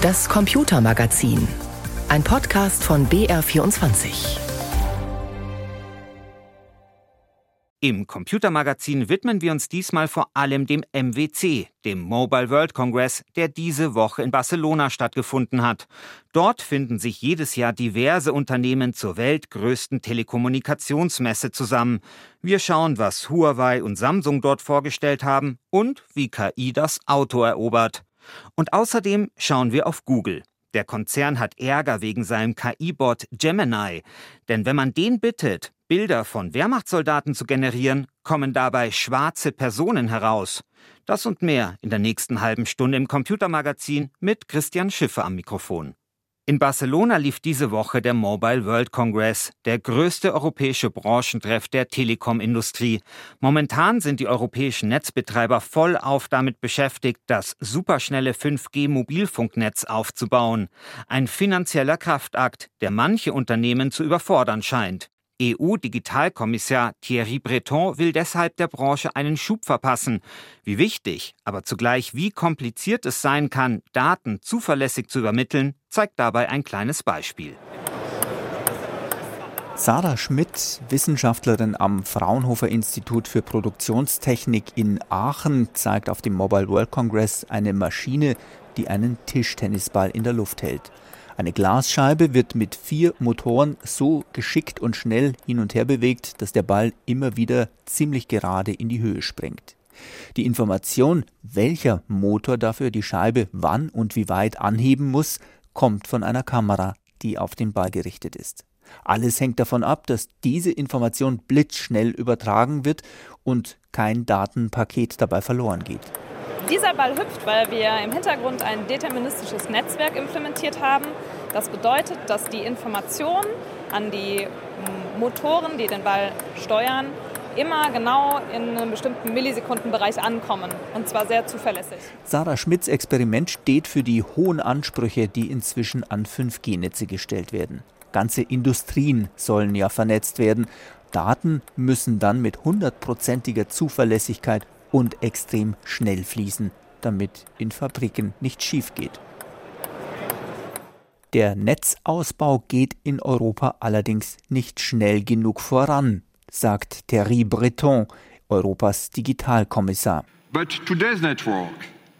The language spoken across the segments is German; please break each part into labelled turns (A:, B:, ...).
A: Das Computermagazin. Ein Podcast von BR24.
B: Im Computermagazin widmen wir uns diesmal vor allem dem MWC, dem Mobile World Congress, der diese Woche in Barcelona stattgefunden hat. Dort finden sich jedes Jahr diverse Unternehmen zur weltgrößten Telekommunikationsmesse zusammen. Wir schauen, was Huawei und Samsung dort vorgestellt haben und wie KI das Auto erobert. Und außerdem schauen wir auf Google. Der Konzern hat Ärger wegen seinem KI-Bot Gemini. Denn wenn man den bittet, Bilder von Wehrmachtssoldaten zu generieren, kommen dabei schwarze Personen heraus. Das und mehr in der nächsten halben Stunde im Computermagazin mit Christian Schiffer am Mikrofon. In Barcelona lief diese Woche der Mobile World Congress, der größte europäische Branchentreff der Telekom-Industrie. Momentan sind die europäischen Netzbetreiber vollauf damit beschäftigt, das superschnelle 5G-Mobilfunknetz aufzubauen. Ein finanzieller Kraftakt, der manche Unternehmen zu überfordern scheint. EU-Digitalkommissar Thierry Breton will deshalb der Branche einen Schub verpassen. Wie wichtig, aber zugleich wie kompliziert es sein kann, Daten zuverlässig zu übermitteln, zeigt dabei ein kleines Beispiel.
C: Sarah Schmidt, Wissenschaftlerin am Fraunhofer Institut für Produktionstechnik in Aachen, zeigt auf dem Mobile World Congress eine Maschine, die einen Tischtennisball in der Luft hält. Eine Glasscheibe wird mit vier Motoren so geschickt und schnell hin und her bewegt, dass der Ball immer wieder ziemlich gerade in die Höhe springt. Die Information, welcher Motor dafür die Scheibe wann und wie weit anheben muss, kommt von einer Kamera, die auf den Ball gerichtet ist. Alles hängt davon ab, dass diese Information blitzschnell übertragen wird und kein Datenpaket dabei verloren geht.
D: Dieser Ball hüpft, weil wir im Hintergrund ein deterministisches Netzwerk implementiert haben. Das bedeutet, dass die Informationen an die hm, Motoren, die den Ball steuern, immer genau in einem bestimmten Millisekundenbereich ankommen. Und zwar sehr zuverlässig.
C: Sarah Schmidts Experiment steht für die hohen Ansprüche, die inzwischen an 5G-Netze gestellt werden. Ganze Industrien sollen ja vernetzt werden. Daten müssen dann mit hundertprozentiger Zuverlässigkeit und extrem schnell fließen, damit in Fabriken nichts schief geht. Der Netzausbau geht in Europa allerdings nicht schnell genug voran, sagt Thierry Breton, Europas Digitalkommissar. But today's network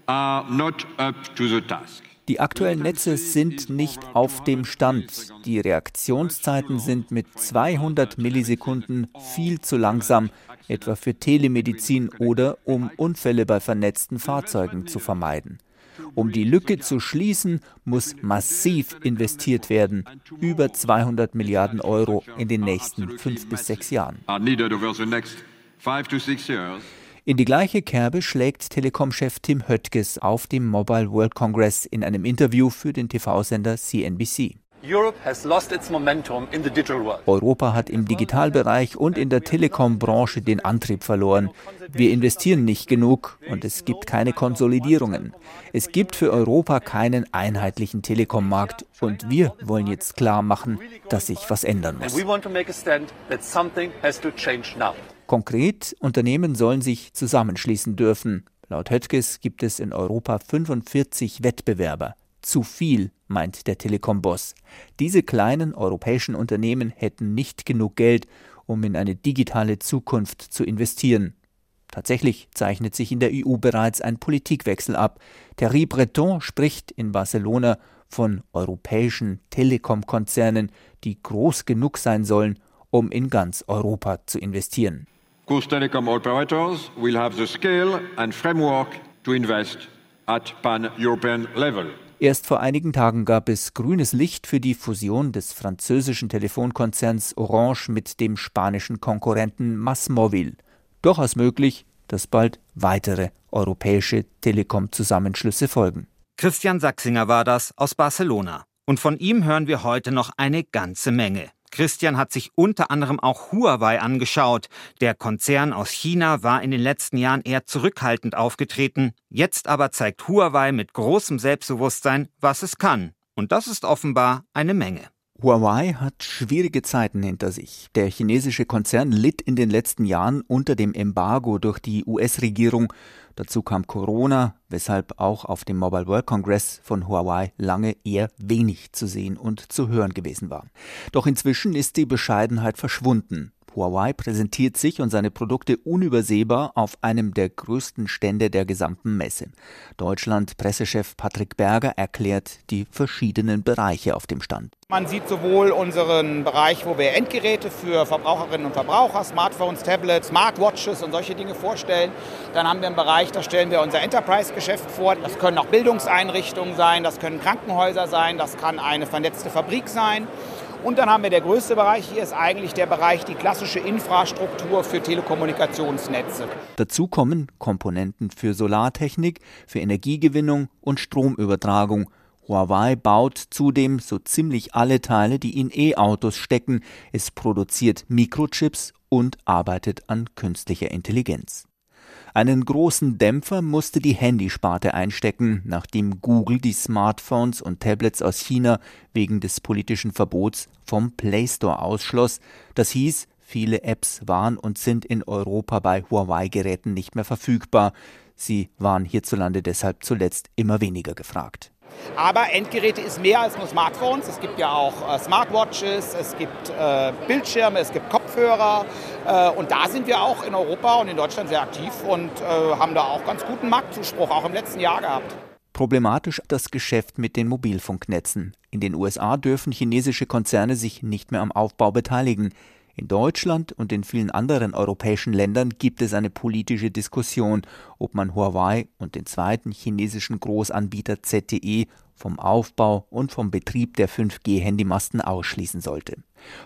C: are not up to the task. Die aktuellen Netze sind nicht auf dem Stand. Die Reaktionszeiten sind mit 200 Millisekunden viel zu langsam, etwa für Telemedizin oder um Unfälle bei vernetzten Fahrzeugen zu vermeiden. Um die Lücke zu schließen, muss massiv investiert werden, über 200 Milliarden Euro in den nächsten fünf bis sechs Jahren. In die gleiche Kerbe schlägt Telekom-Chef Tim Höttges auf dem Mobile World Congress in einem Interview für den TV-Sender CNBC. Europa hat im Digitalbereich und in der Telekom-Branche den Antrieb verloren. Wir investieren nicht genug und es gibt keine Konsolidierungen. Es gibt für Europa keinen einheitlichen Telekom-Markt und wir wollen jetzt klar machen, dass sich was ändern muss. Konkret, Unternehmen sollen sich zusammenschließen dürfen. Laut Höttges gibt es in Europa 45 Wettbewerber. Zu viel, meint der Telekom-Boss. Diese kleinen europäischen Unternehmen hätten nicht genug Geld, um in eine digitale Zukunft zu investieren. Tatsächlich zeichnet sich in der EU bereits ein Politikwechsel ab. Thierry Breton spricht in Barcelona von europäischen Telekom-Konzernen, die groß genug sein sollen, um in ganz Europa zu investieren. Coast Telecom operators will have the scale and framework to invest at pan-European level. Erst vor einigen Tagen gab es grünes Licht für die Fusion des französischen Telefonkonzerns Orange mit dem spanischen Konkurrenten Masmovil. Durchaus möglich, dass bald weitere europäische Telekom-Zusammenschlüsse folgen.
B: Christian Sachsinger war das aus Barcelona. Und von ihm hören wir heute noch eine ganze Menge. Christian hat sich unter anderem auch Huawei angeschaut. Der Konzern aus China war in den letzten Jahren eher zurückhaltend aufgetreten. Jetzt aber zeigt Huawei mit großem Selbstbewusstsein, was es kann. Und das ist offenbar eine Menge.
C: Huawei hat schwierige Zeiten hinter sich. Der chinesische Konzern litt in den letzten Jahren unter dem Embargo durch die US-Regierung Dazu kam Corona, weshalb auch auf dem Mobile World Congress von Huawei lange eher wenig zu sehen und zu hören gewesen war. Doch inzwischen ist die Bescheidenheit verschwunden. Huawei präsentiert sich und seine Produkte unübersehbar auf einem der größten Stände der gesamten Messe. Deutschland-Pressechef Patrick Berger erklärt die verschiedenen Bereiche auf dem Stand.
E: Man sieht sowohl unseren Bereich, wo wir Endgeräte für Verbraucherinnen und Verbraucher, Smartphones, Tablets, Smartwatches und solche Dinge vorstellen. Dann haben wir einen Bereich, da stellen wir unser Enterprise-Geschäft vor. Das können auch Bildungseinrichtungen sein, das können Krankenhäuser sein, das kann eine vernetzte Fabrik sein. Und dann haben wir der größte Bereich hier ist eigentlich der Bereich die klassische Infrastruktur für Telekommunikationsnetze.
C: Dazu kommen Komponenten für Solartechnik, für Energiegewinnung und Stromübertragung. Huawei baut zudem so ziemlich alle Teile, die in E-Autos stecken. Es produziert Mikrochips und arbeitet an künstlicher Intelligenz. Einen großen Dämpfer musste die Handysparte einstecken, nachdem Google die Smartphones und Tablets aus China wegen des politischen Verbots vom Play Store ausschloss. Das hieß, viele Apps waren und sind in Europa bei Huawei-Geräten nicht mehr verfügbar. Sie waren hierzulande deshalb zuletzt immer weniger gefragt.
E: Aber Endgeräte ist mehr als nur Smartphones. Es gibt ja auch äh, Smartwatches, es gibt äh, Bildschirme, es gibt Kopfhörer. Äh, und da sind wir auch in Europa und in Deutschland sehr aktiv und äh, haben da auch ganz guten Marktzuspruch, auch im letzten Jahr gehabt.
C: Problematisch das Geschäft mit den Mobilfunknetzen. In den USA dürfen chinesische Konzerne sich nicht mehr am Aufbau beteiligen. In Deutschland und in vielen anderen europäischen Ländern gibt es eine politische Diskussion, ob man Huawei und den zweiten chinesischen Großanbieter ZTE vom Aufbau und vom Betrieb der 5G-Handymasten ausschließen sollte.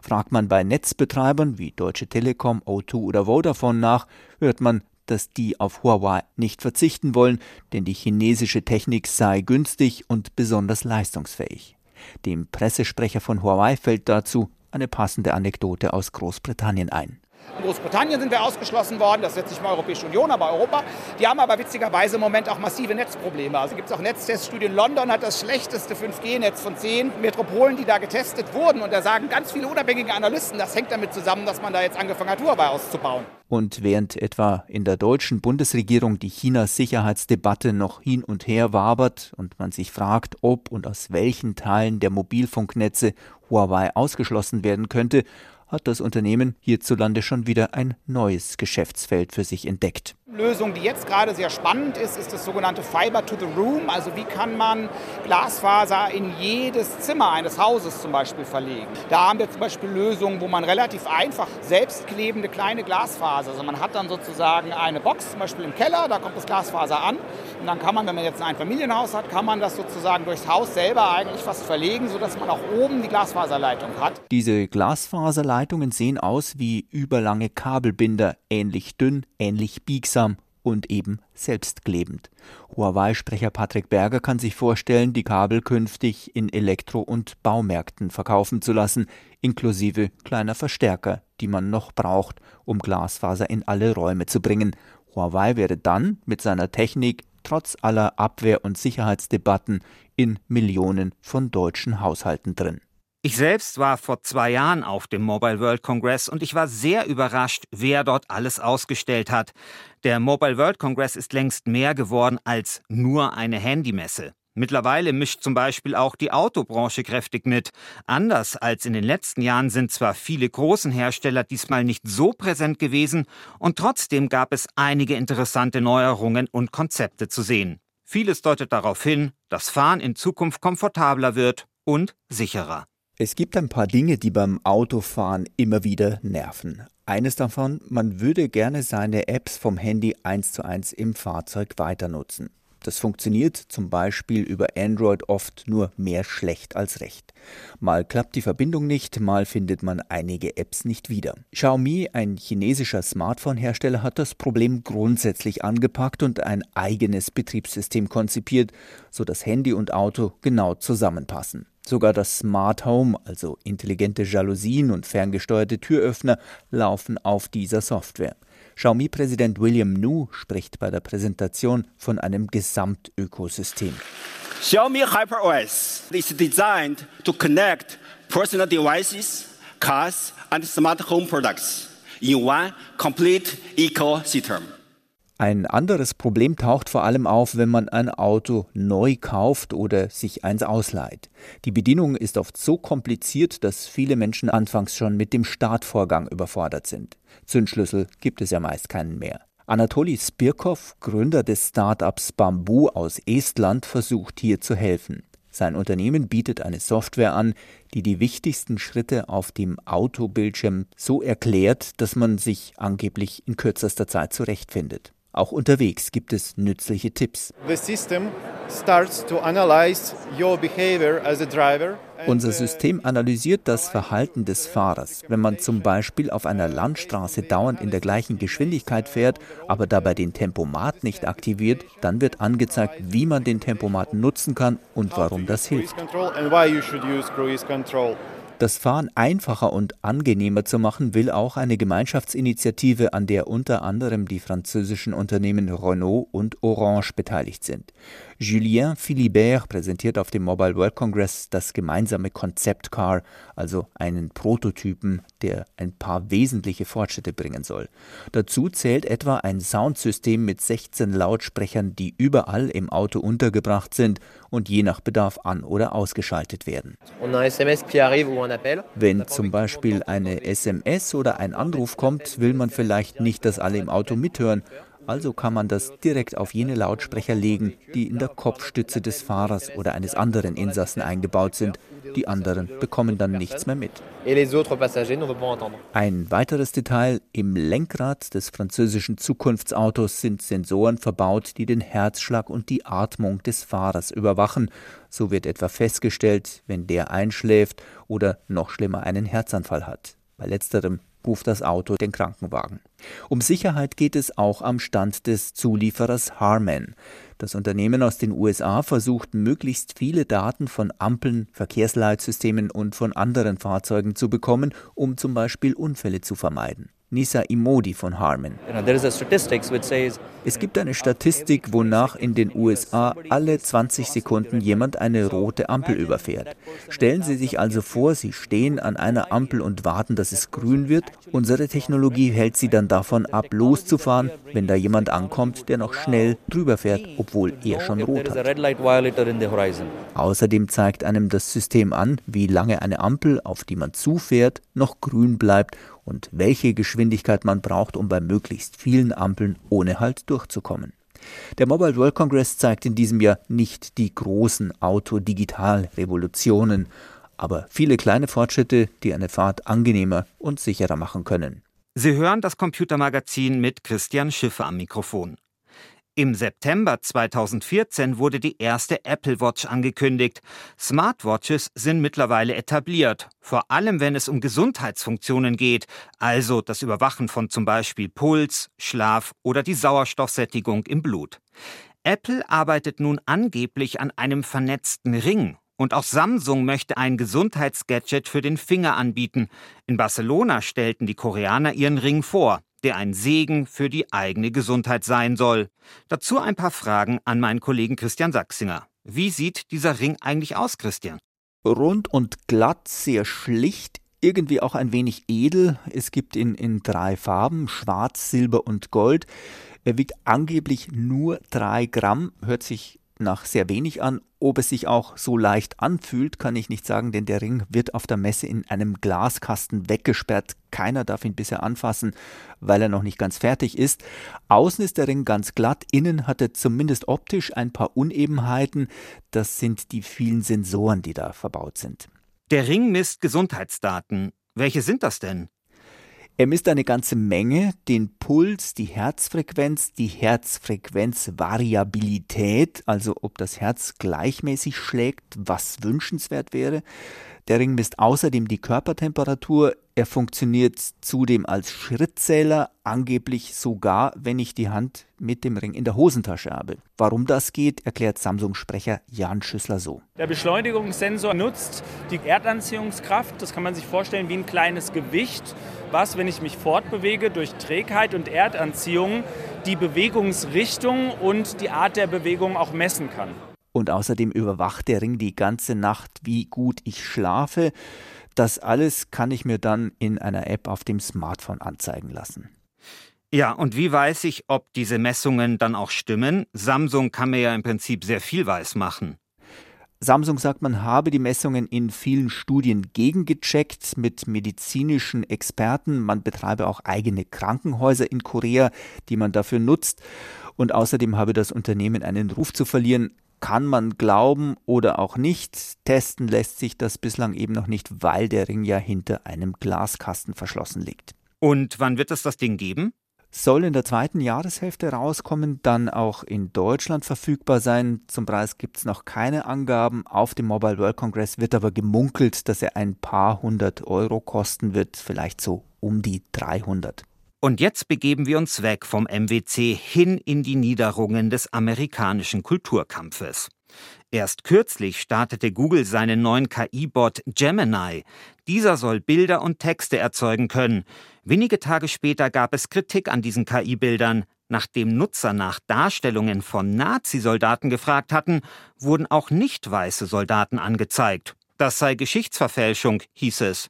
C: Fragt man bei Netzbetreibern wie Deutsche Telekom, O2 oder Vodafone nach, hört man, dass die auf Huawei nicht verzichten wollen, denn die chinesische Technik sei günstig und besonders leistungsfähig. Dem Pressesprecher von Huawei fällt dazu eine passende Anekdote aus Großbritannien ein.
E: In Großbritannien sind wir ausgeschlossen worden, das setzt sich mal Europäische Union, aber Europa. Die haben aber witzigerweise im Moment auch massive Netzprobleme. Also gibt es auch Netzteststudien. London hat das schlechteste 5G-Netz von zehn Metropolen, die da getestet wurden. Und da sagen ganz viele unabhängige Analysten, das hängt damit zusammen, dass man da jetzt angefangen hat, Huawei auszubauen.
C: Und während etwa in der deutschen Bundesregierung die China-Sicherheitsdebatte noch hin und her wabert und man sich fragt, ob und aus welchen Teilen der Mobilfunknetze Huawei ausgeschlossen werden könnte, hat das Unternehmen hierzulande schon wieder ein neues Geschäftsfeld für sich entdeckt.
E: Lösung, die jetzt gerade sehr spannend ist, ist das sogenannte Fiber to the Room. Also wie kann man Glasfaser in jedes Zimmer eines Hauses zum Beispiel verlegen. Da haben wir zum Beispiel Lösungen, wo man relativ einfach selbstklebende kleine Glasfaser, also man hat dann sozusagen eine Box zum Beispiel im Keller, da kommt das Glasfaser an und dann kann man, wenn man jetzt ein Familienhaus hat, kann man das sozusagen durchs Haus selber eigentlich fast verlegen, sodass man auch oben die Glasfaserleitung hat.
C: Diese Glasfaserleitungen sehen aus wie überlange Kabelbinder, ähnlich dünn, ähnlich biegsam und eben selbstklebend. Huawei-Sprecher Patrick Berger kann sich vorstellen, die Kabel künftig in Elektro- und Baumärkten verkaufen zu lassen, inklusive kleiner Verstärker, die man noch braucht, um Glasfaser in alle Räume zu bringen. Huawei wäre dann mit seiner Technik trotz aller Abwehr- und Sicherheitsdebatten in Millionen von deutschen Haushalten drin.
B: Ich selbst war vor zwei Jahren auf dem Mobile World Congress und ich war sehr überrascht, wer dort alles ausgestellt hat. Der Mobile World Congress ist längst mehr geworden als nur eine Handymesse. Mittlerweile mischt zum Beispiel auch die Autobranche kräftig mit. Anders als in den letzten Jahren sind zwar viele großen Hersteller diesmal nicht so präsent gewesen und trotzdem gab es einige interessante Neuerungen und Konzepte zu sehen. Vieles deutet darauf hin, dass Fahren in Zukunft komfortabler wird und sicherer.
C: Es gibt ein paar Dinge, die beim Autofahren immer wieder nerven. Eines davon, man würde gerne seine Apps vom Handy eins zu eins im Fahrzeug weiter nutzen. Das funktioniert zum Beispiel über Android oft nur mehr schlecht als recht. Mal klappt die Verbindung nicht, mal findet man einige Apps nicht wieder. Xiaomi, ein chinesischer Smartphone-Hersteller, hat das Problem grundsätzlich angepackt und ein eigenes Betriebssystem konzipiert, so dass Handy und Auto genau zusammenpassen. Sogar das Smart Home, also intelligente Jalousien und ferngesteuerte Türöffner, laufen auf dieser Software. Xiaomi-Präsident William Nu spricht bei der Präsentation von einem Gesamtökosystem.
F: Xiaomi HyperOS is designed to connect personal devices, cars and smart home products in one complete ecosystem.
C: Ein anderes Problem taucht vor allem auf, wenn man ein Auto neu kauft oder sich eins ausleiht. Die Bedienung ist oft so kompliziert, dass viele Menschen anfangs schon mit dem Startvorgang überfordert sind. Zündschlüssel gibt es ja meist keinen mehr. Anatoli Spirkov, Gründer des Startups Bamboo aus Estland, versucht hier zu helfen. Sein Unternehmen bietet eine Software an, die die wichtigsten Schritte auf dem Autobildschirm so erklärt, dass man sich angeblich in kürzester Zeit zurechtfindet. Auch unterwegs gibt es nützliche Tipps. Unser System analysiert das Verhalten des Fahrers. Wenn man zum Beispiel auf einer Landstraße dauernd in der gleichen Geschwindigkeit fährt, aber dabei den Tempomat nicht aktiviert, dann wird angezeigt, wie man den Tempomat nutzen kann und warum das hilft. Das Fahren einfacher und angenehmer zu machen, will auch eine Gemeinschaftsinitiative, an der unter anderem die französischen Unternehmen Renault und Orange beteiligt sind. Julien Philibert präsentiert auf dem Mobile World Congress das gemeinsame Concept Car, also einen Prototypen, der ein paar wesentliche Fortschritte bringen soll. Dazu zählt etwa ein Soundsystem mit 16 Lautsprechern, die überall im Auto untergebracht sind und je nach Bedarf an- oder ausgeschaltet werden. Wenn zum Beispiel eine SMS oder ein Anruf kommt, will man vielleicht nicht, dass alle im Auto mithören also kann man das direkt auf jene Lautsprecher legen, die in der Kopfstütze des Fahrers oder eines anderen Insassen eingebaut sind. Die anderen bekommen dann nichts mehr mit. Ein weiteres Detail, im Lenkrad des französischen Zukunftsautos sind Sensoren verbaut, die den Herzschlag und die Atmung des Fahrers überwachen. So wird etwa festgestellt, wenn der einschläft oder noch schlimmer einen Herzanfall hat. Bei letzterem ruft das Auto den Krankenwagen. Um Sicherheit geht es auch am Stand des Zulieferers Harman. Das Unternehmen aus den USA versucht möglichst viele Daten von Ampeln, Verkehrsleitsystemen und von anderen Fahrzeugen zu bekommen, um zum Beispiel Unfälle zu vermeiden. Nisa Imodi von Harman. Es gibt eine Statistik, wonach in den USA alle 20 Sekunden jemand eine rote Ampel überfährt. Stellen Sie sich also vor, Sie stehen an einer Ampel und warten, dass es grün wird. Unsere Technologie hält Sie dann davon ab, loszufahren, wenn da jemand ankommt, der noch schnell drüber fährt, obwohl er schon rot hat. Außerdem zeigt einem das System an, wie lange eine Ampel, auf die man zufährt, noch grün bleibt und welche Geschwindigkeit man braucht, um bei möglichst vielen Ampeln ohne Halt durchzukommen. Der Mobile World Congress zeigt in diesem Jahr nicht die großen Auto-Digital-Revolutionen, aber viele kleine Fortschritte, die eine Fahrt angenehmer und sicherer machen können.
B: Sie hören das Computermagazin mit Christian Schiffer am Mikrofon. Im September 2014 wurde die erste Apple Watch angekündigt. Smartwatches sind mittlerweile etabliert, vor allem wenn es um Gesundheitsfunktionen geht, also das Überwachen von zum Beispiel Puls, Schlaf oder die Sauerstoffsättigung im Blut. Apple arbeitet nun angeblich an einem vernetzten Ring und auch Samsung möchte ein Gesundheitsgadget für den Finger anbieten. In Barcelona stellten die Koreaner ihren Ring vor der ein Segen für die eigene Gesundheit sein soll. Dazu ein paar Fragen an meinen Kollegen Christian Sachsinger. Wie sieht dieser Ring eigentlich aus, Christian?
C: Rund und glatt, sehr schlicht, irgendwie auch ein wenig edel. Es gibt ihn in drei Farben, schwarz, silber und gold. Er wiegt angeblich nur drei Gramm, hört sich nach sehr wenig an. Ob es sich auch so leicht anfühlt, kann ich nicht sagen, denn der Ring wird auf der Messe in einem Glaskasten weggesperrt. Keiner darf ihn bisher anfassen, weil er noch nicht ganz fertig ist. Außen ist der Ring ganz glatt, innen hat er zumindest optisch ein paar Unebenheiten. Das sind die vielen Sensoren, die da verbaut sind.
B: Der Ring misst Gesundheitsdaten. Welche sind das denn?
C: Er misst eine ganze Menge, den Puls, die Herzfrequenz, die Herzfrequenzvariabilität, also ob das Herz gleichmäßig schlägt, was wünschenswert wäre. Der Ring misst außerdem die Körpertemperatur. Er funktioniert zudem als Schrittzähler, angeblich sogar, wenn ich die Hand mit dem Ring in der Hosentasche habe. Warum das geht, erklärt Samsung-Sprecher Jan Schüssler so.
G: Der Beschleunigungssensor nutzt die Erdanziehungskraft, das kann man sich vorstellen wie ein kleines Gewicht, was, wenn ich mich fortbewege durch Trägheit und Erdanziehung, die Bewegungsrichtung und die Art der Bewegung auch messen kann.
C: Und außerdem überwacht der Ring die ganze Nacht, wie gut ich schlafe. Das alles kann ich mir dann in einer App auf dem Smartphone anzeigen lassen.
B: Ja, und wie weiß ich, ob diese Messungen dann auch stimmen? Samsung kann mir ja im Prinzip sehr viel weiß machen.
C: Samsung sagt, man habe die Messungen in vielen Studien gegengecheckt mit medizinischen Experten. Man betreibe auch eigene Krankenhäuser in Korea, die man dafür nutzt. Und außerdem habe das Unternehmen einen Ruf zu verlieren. Kann man glauben oder auch nicht. Testen lässt sich das bislang eben noch nicht, weil der Ring ja hinter einem Glaskasten verschlossen liegt.
B: Und wann wird es das Ding geben?
C: soll in der zweiten Jahreshälfte rauskommen, dann auch in Deutschland verfügbar sein. Zum Preis gibt es noch keine Angaben. Auf dem Mobile World Congress wird aber gemunkelt, dass er ein paar hundert Euro kosten wird, vielleicht so um die 300.
B: Und jetzt begeben wir uns weg vom MWC hin in die Niederungen des amerikanischen Kulturkampfes. Erst kürzlich startete Google seinen neuen KI-Bot Gemini. Dieser soll Bilder und Texte erzeugen können. Wenige Tage später gab es Kritik an diesen KI-Bildern. Nachdem Nutzer nach Darstellungen von Nazi-Soldaten gefragt hatten, wurden auch nicht weiße Soldaten angezeigt. Das sei Geschichtsverfälschung, hieß es.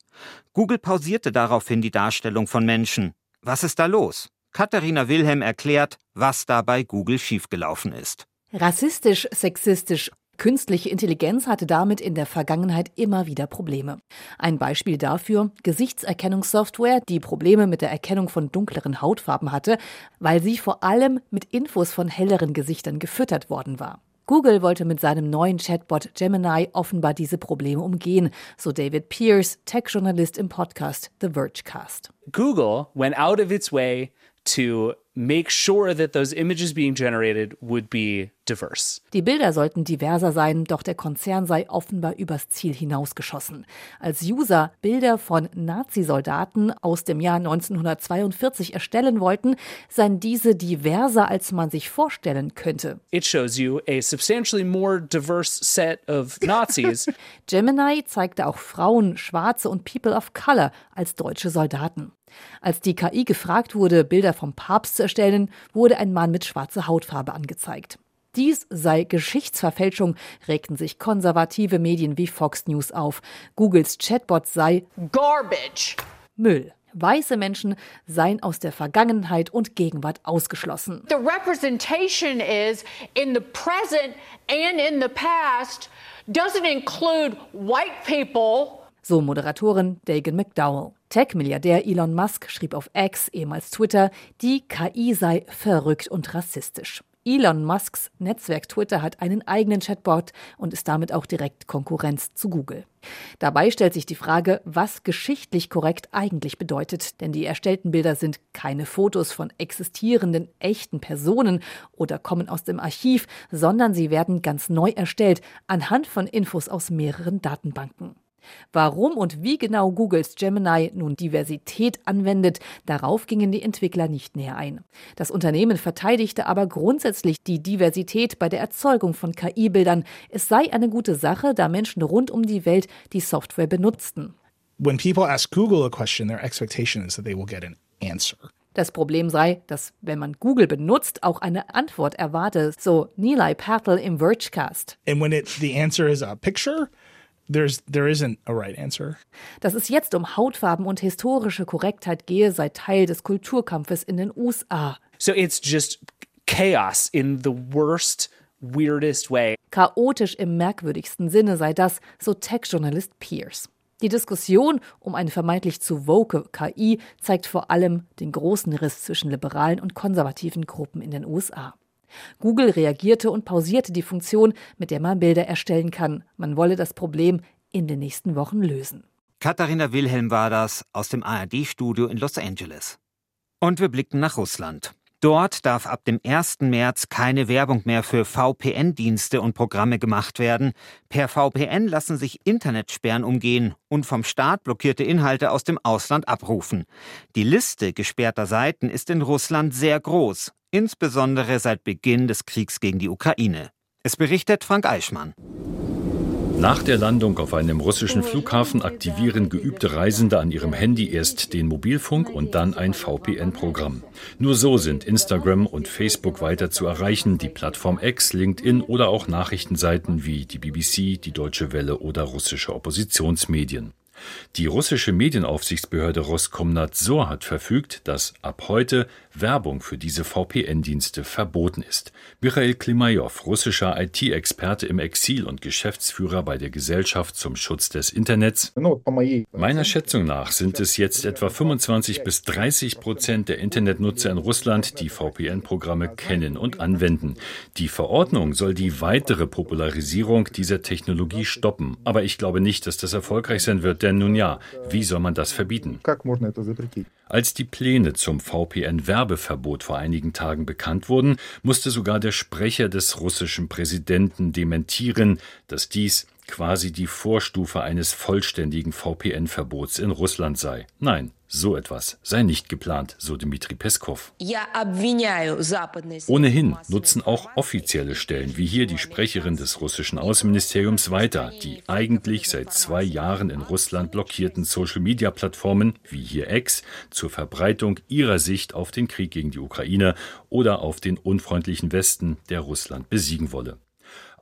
B: Google pausierte daraufhin die Darstellung von Menschen. Was ist da los? Katharina Wilhelm erklärt, was da bei Google schiefgelaufen ist.
H: Rassistisch, sexistisch Künstliche Intelligenz hatte damit in der Vergangenheit immer wieder Probleme. Ein Beispiel dafür Gesichtserkennungssoftware, die Probleme mit der Erkennung von dunkleren Hautfarben hatte, weil sie vor allem mit Infos von helleren Gesichtern gefüttert worden war. Google wollte mit seinem neuen Chatbot Gemini offenbar diese Probleme umgehen, so David Pierce, Tech-Journalist im Podcast The Vergecast.
I: Google went out of its way to make sure that those images being generated would be diverse.
H: Die Bilder sollten diverser sein, doch der Konzern sei offenbar übers Ziel hinausgeschossen. Als User Bilder von Nazi-Soldaten aus dem Jahr 1942 erstellen wollten, seien diese diverser, als man sich vorstellen könnte.
I: It shows you a substantially more diverse set of Nazis.
H: Gemini zeigte auch Frauen, Schwarze und People of Color als deutsche Soldaten. Als die KI gefragt wurde, Bilder vom Papst zu erstellen, wurde ein Mann mit schwarzer Hautfarbe angezeigt. Dies sei Geschichtsverfälschung, regten sich konservative Medien wie Fox News auf. Googles Chatbot sei Garbage. Müll. Weiße Menschen seien aus der Vergangenheit und Gegenwart ausgeschlossen.
J: The representation is in the present and in the past doesn't include white people.
H: So Moderatorin Dagan McDowell. Tech-Milliardär Elon Musk schrieb auf X, ehemals Twitter, die KI sei verrückt und rassistisch. Elon Musks Netzwerk Twitter hat einen eigenen Chatbot und ist damit auch direkt Konkurrenz zu Google. Dabei stellt sich die Frage, was geschichtlich korrekt eigentlich bedeutet, denn die erstellten Bilder sind keine Fotos von existierenden echten Personen oder kommen aus dem Archiv, sondern sie werden ganz neu erstellt anhand von Infos aus mehreren Datenbanken. Warum und wie genau Googles Gemini nun Diversität anwendet, darauf gingen die Entwickler nicht näher ein. Das Unternehmen verteidigte aber grundsätzlich die Diversität bei der Erzeugung von KI-Bildern. Es sei eine gute Sache, da Menschen rund um die Welt die Software benutzten.
K: When people ask Google a question, their expectation is that they will get an answer.
H: Das Problem sei, dass wenn man Google benutzt, auch eine Antwort erwarte, so Nilay Patel im Vergecast.
K: And when it, the answer is a picture, There's, there isn't a right answer.
H: Dass es jetzt um Hautfarben und historische Korrektheit gehe, sei Teil des Kulturkampfes in den USA.
I: So it's just chaos in the worst, weirdest way.
H: Chaotisch im merkwürdigsten Sinne sei das, so Tech-Journalist Pierce. Die Diskussion um eine vermeintlich zu woke KI zeigt vor allem den großen Riss zwischen liberalen und konservativen Gruppen in den USA. Google reagierte und pausierte die Funktion, mit der man Bilder erstellen kann. Man wolle das Problem in den nächsten Wochen lösen.
B: Katharina Wilhelm war das aus dem ARD-Studio in Los Angeles. Und wir blicken nach Russland. Dort darf ab dem 1. März keine Werbung mehr für VPN-Dienste und Programme gemacht werden. Per VPN lassen sich Internetsperren umgehen und vom Staat blockierte Inhalte aus dem Ausland abrufen. Die Liste gesperrter Seiten ist in Russland sehr groß insbesondere seit Beginn des Kriegs gegen die Ukraine. Es berichtet Frank Eichmann.
L: Nach der Landung auf einem russischen Flughafen aktivieren geübte Reisende an ihrem Handy erst den Mobilfunk und dann ein VPN-Programm. Nur so sind Instagram und Facebook weiter zu erreichen, die Plattform X, LinkedIn oder auch Nachrichtenseiten wie die BBC, die Deutsche Welle oder russische Oppositionsmedien. Die russische Medienaufsichtsbehörde Roskomnadzor hat verfügt, dass ab heute Werbung für diese VPN-Dienste verboten ist. Michael Klimajow, russischer IT-Experte im Exil und Geschäftsführer bei der Gesellschaft zum Schutz des Internets. Meiner Schätzung nach sind es jetzt etwa 25 bis 30 Prozent der Internetnutzer in Russland, die VPN-Programme kennen und anwenden. Die Verordnung soll die weitere Popularisierung dieser Technologie stoppen. Aber ich glaube nicht, dass das erfolgreich sein wird, denn nun ja, wie soll man das verbieten? Als die Pläne zum VPN-Werbeverbot vor einigen Tagen bekannt wurden, musste sogar der Sprecher des russischen Präsidenten dementieren, dass dies quasi die Vorstufe eines vollständigen VPN-Verbots in Russland sei. Nein, so etwas sei nicht geplant, so Dmitri Peskov. Ohnehin nutzen auch offizielle Stellen, wie hier die Sprecherin des russischen Außenministeriums weiter, die eigentlich seit zwei Jahren in Russland blockierten Social-Media-Plattformen, wie hier X, zur Verbreitung ihrer Sicht auf den Krieg gegen die Ukraine oder auf den unfreundlichen Westen, der Russland besiegen wolle.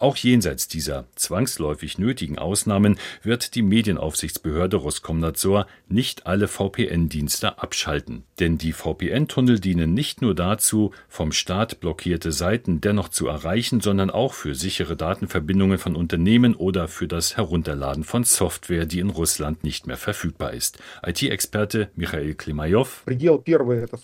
L: Auch jenseits dieser zwangsläufig nötigen Ausnahmen wird die Medienaufsichtsbehörde Roskomnadzor nicht alle VPN-Dienste abschalten. Denn die VPN-Tunnel dienen nicht nur dazu, vom Staat blockierte Seiten dennoch zu erreichen, sondern auch für sichere Datenverbindungen von Unternehmen oder für das Herunterladen von Software, die in Russland nicht mehr verfügbar ist. IT-Experte Michael Klimajow.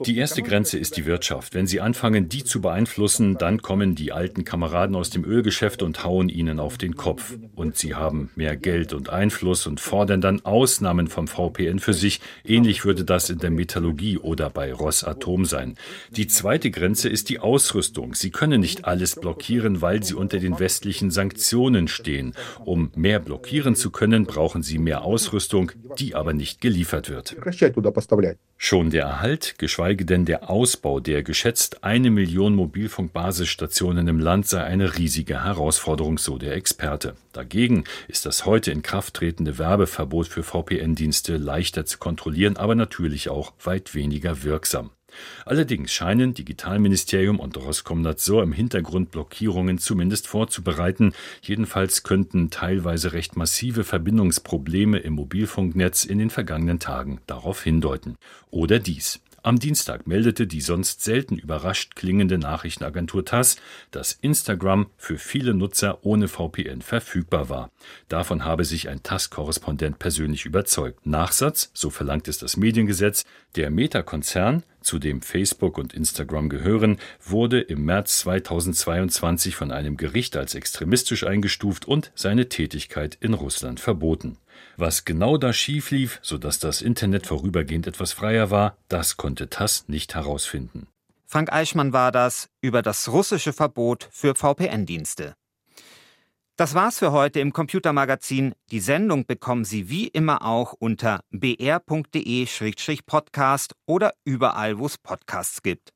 L: Die erste Grenze ist die Wirtschaft. Wenn Sie anfangen, die zu beeinflussen, dann kommen die alten Kameraden aus dem Ölgeschäft und hauen ihnen auf den Kopf. Und sie haben mehr Geld und Einfluss und fordern dann Ausnahmen vom VPN für sich. Ähnlich würde das in der Metallurgie oder bei Rosatom sein. Die zweite Grenze ist die Ausrüstung. Sie können nicht alles blockieren, weil sie unter den westlichen Sanktionen stehen. Um mehr blockieren zu können, brauchen sie mehr Ausrüstung, die aber nicht geliefert wird. Schon der Erhalt, geschweige denn der Ausbau der geschätzt eine Million Mobilfunkbasisstationen im Land sei eine riesige Herausforderung, so der Experte. Dagegen ist das heute in Kraft tretende Werbeverbot für VPN-Dienste leichter zu kontrollieren, aber natürlich auch weit weniger wirksam. Allerdings scheinen Digitalministerium und Roskomnadzor im Hintergrund Blockierungen zumindest vorzubereiten. Jedenfalls könnten teilweise recht massive Verbindungsprobleme im Mobilfunknetz in den vergangenen Tagen darauf hindeuten. Oder dies. Am Dienstag meldete die sonst selten überrascht klingende Nachrichtenagentur TASS, dass Instagram für viele Nutzer ohne VPN verfügbar war. Davon habe sich ein TASS-Korrespondent persönlich überzeugt. Nachsatz, so verlangt es das Mediengesetz, der Meta-Konzern, zu dem Facebook und Instagram gehören, wurde im März 2022 von einem Gericht als extremistisch eingestuft und seine Tätigkeit in Russland verboten. Was genau da schief lief, sodass das Internet vorübergehend etwas freier war, das konnte TASS nicht herausfinden.
B: Frank Eichmann war das über das russische Verbot für VPN-Dienste. Das war's für heute im Computermagazin. Die Sendung bekommen Sie wie immer auch unter br.de-podcast oder überall, wo es Podcasts gibt.